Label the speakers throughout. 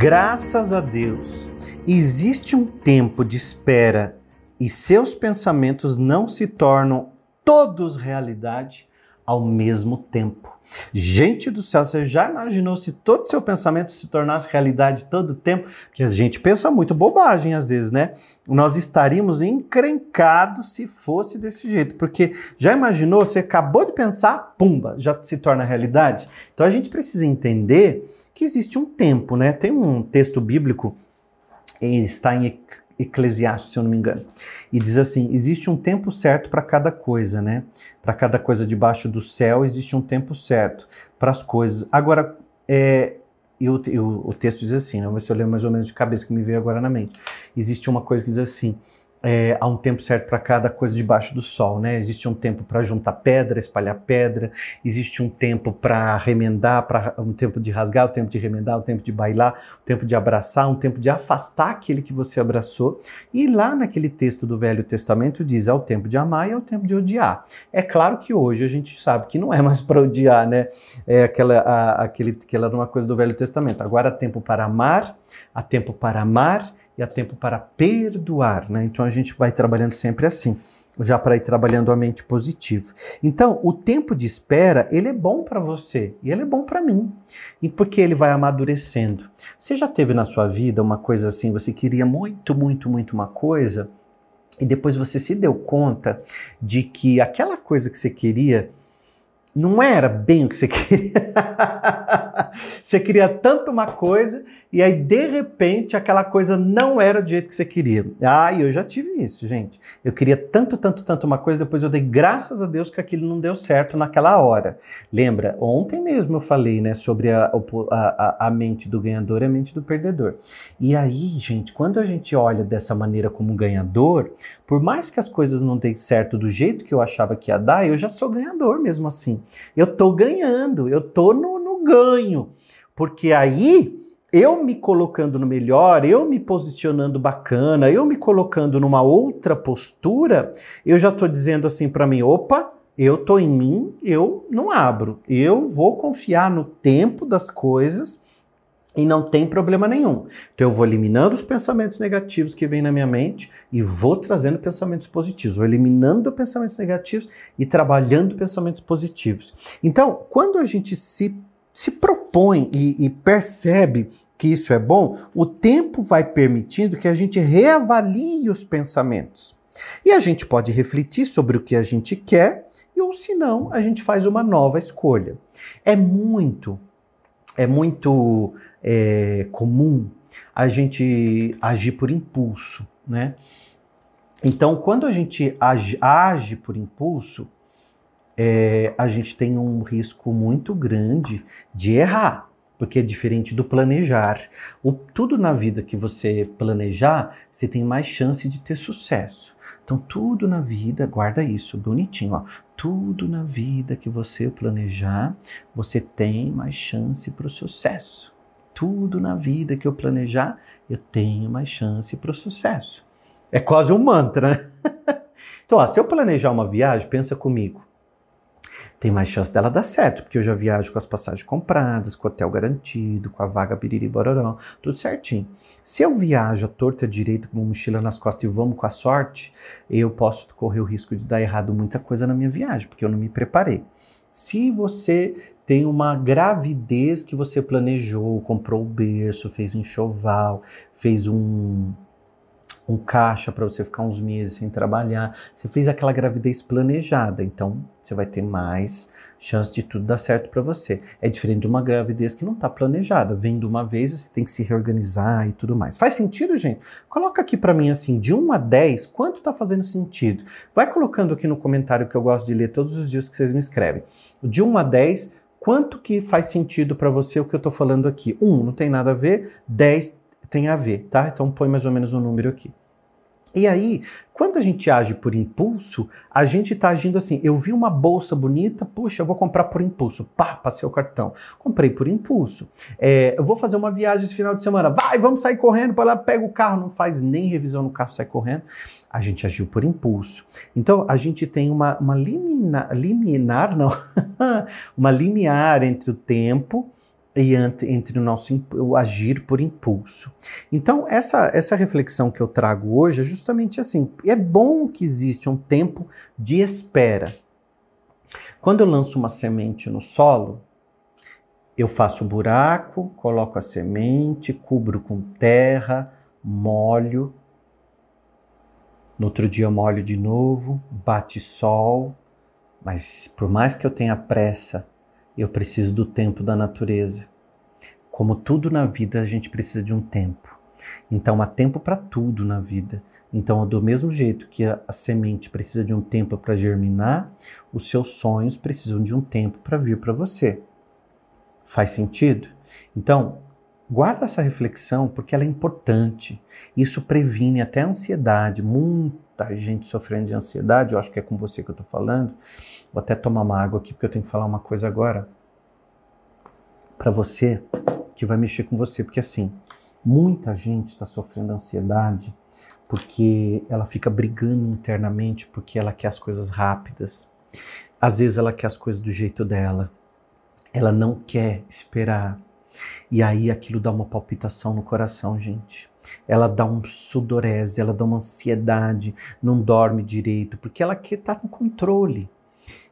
Speaker 1: Graças a Deus, existe um tempo de espera e seus pensamentos não se tornam todos realidade ao mesmo tempo. Gente do céu, você já imaginou se todo seu pensamento se tornasse realidade todo o tempo? Que a gente pensa muito bobagem às vezes, né? Nós estaríamos encrencados se fosse desse jeito, porque já imaginou, você acabou de pensar, pumba, já se torna realidade? Então a gente precisa entender que existe um tempo, né? Tem um texto bíblico, está em Eclesiastes, se eu não me engano. E diz assim: existe um tempo certo para cada coisa, né? Para cada coisa debaixo do céu existe um tempo certo para as coisas. Agora, é, e o, o, texto diz assim, né? Vamos ver se eu lembro mais ou menos de cabeça que me veio agora na mente. Existe uma coisa que diz assim: é, há um tempo certo para cada coisa debaixo do sol, né? Existe um tempo para juntar pedra, espalhar pedra, existe um tempo para remendar, para um tempo de rasgar, um tempo de remendar, um tempo de bailar, um tempo de abraçar, um tempo de afastar aquele que você abraçou. E lá naquele texto do Velho Testamento diz é o tempo de amar e é o tempo de odiar. É claro que hoje a gente sabe que não é mais para odiar, né? É aquela, a, aquele, aquela uma coisa do Velho Testamento. Agora há tempo para amar, há tempo para amar e há tempo para perdoar, né? Então a gente vai trabalhando sempre assim, já para ir trabalhando a mente positiva. Então, o tempo de espera, ele é bom para você e ele é bom para mim, e porque ele vai amadurecendo. Você já teve na sua vida uma coisa assim, você queria muito, muito, muito uma coisa, e depois você se deu conta de que aquela coisa que você queria não era bem o que você queria. Você queria tanto uma coisa e aí de repente aquela coisa não era do jeito que você queria. Ah, eu já tive isso, gente. Eu queria tanto, tanto, tanto uma coisa, depois eu dei graças a Deus que aquilo não deu certo naquela hora. Lembra? Ontem mesmo eu falei, né, sobre a, a, a mente do ganhador e a mente do perdedor. E aí, gente, quando a gente olha dessa maneira como ganhador, por mais que as coisas não deem certo do jeito que eu achava que ia dar, eu já sou ganhador mesmo assim. Eu tô ganhando, eu tô no, ganho. Porque aí eu me colocando no melhor, eu me posicionando bacana, eu me colocando numa outra postura, eu já tô dizendo assim para mim, opa, eu tô em mim, eu não abro. Eu vou confiar no tempo das coisas e não tem problema nenhum. Então eu vou eliminando os pensamentos negativos que vêm na minha mente e vou trazendo pensamentos positivos, vou eliminando pensamentos negativos e trabalhando pensamentos positivos. Então, quando a gente se, se propõe e, e percebe que isso é bom, o tempo vai permitindo que a gente reavalie os pensamentos. E a gente pode refletir sobre o que a gente quer, e ou se não, a gente faz uma nova escolha. É muito, é muito é, comum a gente agir por impulso, né? Então, quando a gente age, age por impulso, é, a gente tem um risco muito grande de errar, porque é diferente do planejar. O, tudo na vida que você planejar, você tem mais chance de ter sucesso. Então, tudo na vida, guarda isso bonitinho, ó. Tudo na vida que você planejar, você tem mais chance para o sucesso tudo na vida que eu planejar, eu tenho mais chance para o sucesso. É quase um mantra, né? então, ó, se eu planejar uma viagem, pensa comigo. Tem mais chance dela dar certo, porque eu já viajo com as passagens compradas, com o hotel garantido, com a vaga biriri bororó, tudo certinho. Se eu viajo a torta direita com uma mochila nas costas e vamos com a sorte, eu posso correr o risco de dar errado muita coisa na minha viagem, porque eu não me preparei. Se você tem uma gravidez que você planejou, comprou o berço, fez enxoval, fez um, um caixa para você ficar uns meses sem trabalhar. Você fez aquela gravidez planejada, então você vai ter mais chance de tudo dar certo para você. É diferente de uma gravidez que não está planejada, vem de uma vez você tem que se reorganizar e tudo mais. Faz sentido, gente? Coloca aqui para mim assim, de 1 a 10, quanto está fazendo sentido? Vai colocando aqui no comentário que eu gosto de ler todos os dias que vocês me escrevem. De 1 a 10, Quanto que faz sentido para você o que eu estou falando aqui? Um, não tem nada a ver, dez tem a ver, tá? Então põe mais ou menos um número aqui. E aí, quando a gente age por impulso, a gente está agindo assim. Eu vi uma bolsa bonita, puxa, eu vou comprar por impulso. Pá, passei o cartão. Comprei por impulso. É, eu vou fazer uma viagem esse final de semana. Vai, vamos sair correndo para lá, pega o carro, não faz nem revisão no carro, sai correndo. A gente agiu por impulso. Então, a gente tem uma, uma liminar, liminar, não, uma limiar entre o tempo e entre o nosso o agir por impulso. Então, essa, essa reflexão que eu trago hoje é justamente assim: é bom que existe um tempo de espera. Quando eu lanço uma semente no solo, eu faço um buraco, coloco a semente, cubro com terra, molho. No outro dia eu molho de novo, bate sol, mas por mais que eu tenha pressa, eu preciso do tempo da natureza. Como tudo na vida, a gente precisa de um tempo. Então há tempo para tudo na vida. Então, do mesmo jeito que a, a semente precisa de um tempo para germinar, os seus sonhos precisam de um tempo para vir para você. Faz sentido? Então, guarda essa reflexão porque ela é importante. Isso previne até a ansiedade. Muita gente sofrendo de ansiedade, eu acho que é com você que eu estou falando. Vou até tomar uma água aqui porque eu tenho que falar uma coisa agora para você que vai mexer com você, porque assim, muita gente está sofrendo ansiedade porque ela fica brigando internamente porque ela quer as coisas rápidas. Às vezes ela quer as coisas do jeito dela. Ela não quer esperar. E aí aquilo dá uma palpitação no coração, gente. Ela dá um sudorese, ela dá uma ansiedade, não dorme direito, porque ela quer estar tá no controle.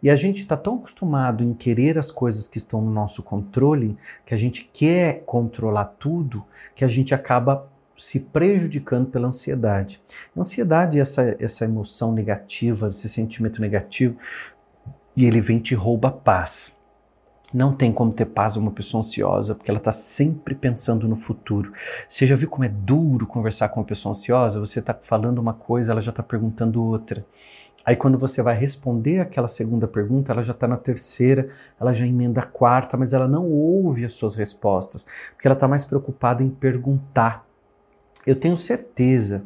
Speaker 1: E a gente está tão acostumado em querer as coisas que estão no nosso controle, que a gente quer controlar tudo, que a gente acaba se prejudicando pela ansiedade. Ansiedade é essa, essa emoção negativa, esse sentimento negativo, e ele vem te rouba a paz. Não tem como ter paz uma pessoa ansiosa, porque ela está sempre pensando no futuro. Você já viu como é duro conversar com uma pessoa ansiosa? Você está falando uma coisa, ela já está perguntando outra. Aí quando você vai responder aquela segunda pergunta, ela já está na terceira, ela já emenda a quarta, mas ela não ouve as suas respostas, porque ela está mais preocupada em perguntar. Eu tenho certeza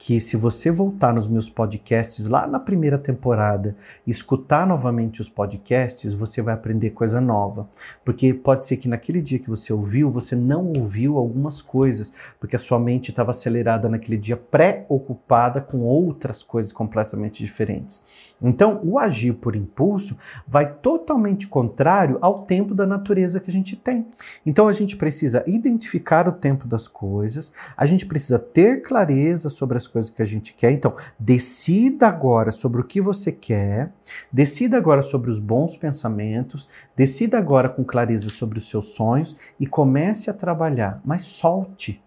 Speaker 1: que se você voltar nos meus podcasts lá na primeira temporada escutar novamente os podcasts, você vai aprender coisa nova. Porque pode ser que naquele dia que você ouviu, você não ouviu algumas coisas, porque a sua mente estava acelerada naquele dia, preocupada com outras coisas completamente diferentes. Então, o agir por impulso vai totalmente contrário ao tempo da natureza que a gente tem. Então, a gente precisa identificar o tempo das coisas, a gente precisa ter clareza sobre as coisas que a gente quer. Então, decida agora sobre o que você quer, decida agora sobre os bons pensamentos, decida agora com clareza sobre os seus sonhos e comece a trabalhar, mas solte.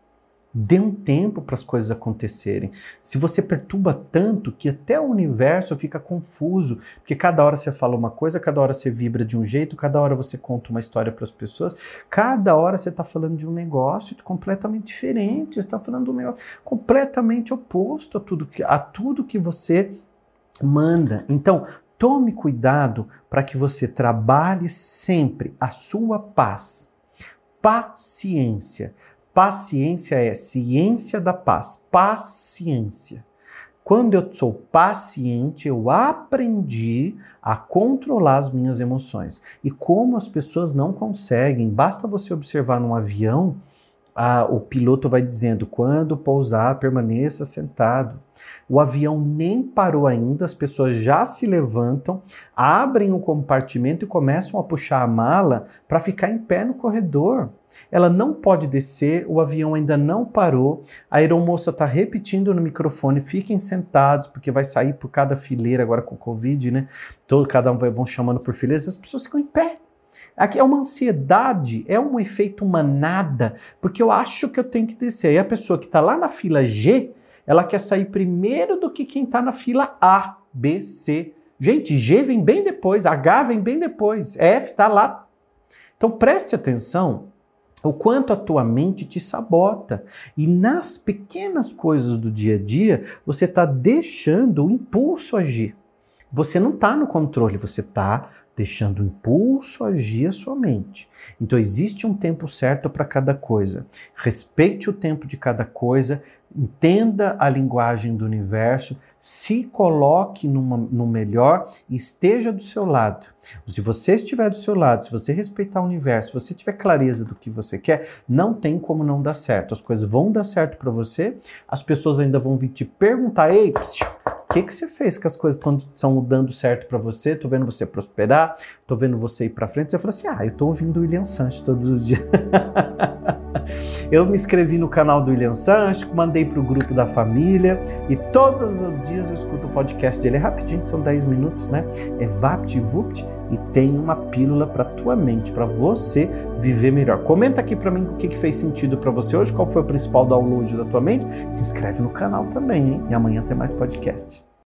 Speaker 1: Dê um tempo para as coisas acontecerem. Se você perturba tanto que até o universo fica confuso, porque cada hora você fala uma coisa, cada hora você vibra de um jeito, cada hora você conta uma história para as pessoas, cada hora você está falando de um negócio completamente diferente, está falando de um negócio completamente oposto a tudo que, a tudo que você manda. Então, tome cuidado para que você trabalhe sempre a sua paz. Paciência. Paciência é ciência da paz. Paciência. Quando eu sou paciente, eu aprendi a controlar as minhas emoções. E como as pessoas não conseguem, basta você observar num avião, a, o piloto vai dizendo: quando pousar, permaneça sentado. O avião nem parou ainda, as pessoas já se levantam, abrem o compartimento e começam a puxar a mala para ficar em pé no corredor. Ela não pode descer, o avião ainda não parou. A aeromoça está repetindo no microfone: fiquem sentados, porque vai sair por cada fileira agora com o Covid, né? Todo, cada um vai, vão chamando por fileiras, as pessoas ficam em pé. Aqui é uma ansiedade, é um efeito manada, porque eu acho que eu tenho que descer. Aí a pessoa que está lá na fila G, ela quer sair primeiro do que quem está na fila A, B, C. Gente, G vem bem depois, H vem bem depois, F está lá. Então preste atenção o quanto a tua mente te sabota. E nas pequenas coisas do dia a dia, você está deixando o impulso agir. Você não está no controle, você está deixando o impulso agir a sua mente. Então existe um tempo certo para cada coisa. Respeite o tempo de cada coisa, entenda a linguagem do universo, se coloque numa, no melhor e esteja do seu lado. Se você estiver do seu lado, se você respeitar o universo, se você tiver clareza do que você quer, não tem como não dar certo. As coisas vão dar certo para você, as pessoas ainda vão vir te perguntar: ei, psiu, que, que você fez que as coisas estão dando certo para você? Tô vendo você prosperar, tô vendo você ir para frente. Você fala assim: ah, eu tô ouvindo o William Sanches todos os dias. eu me inscrevi no canal do William Sanches, mandei para o grupo da família e todos os dias eu escuto o podcast dele. É rapidinho, são 10 minutos, né? É VaptVupt e tem uma pílula para tua mente, para você viver melhor. Comenta aqui para mim o que, que fez sentido para você hoje, qual foi o principal download da tua mente. Se inscreve no canal também, hein? E amanhã tem mais podcast.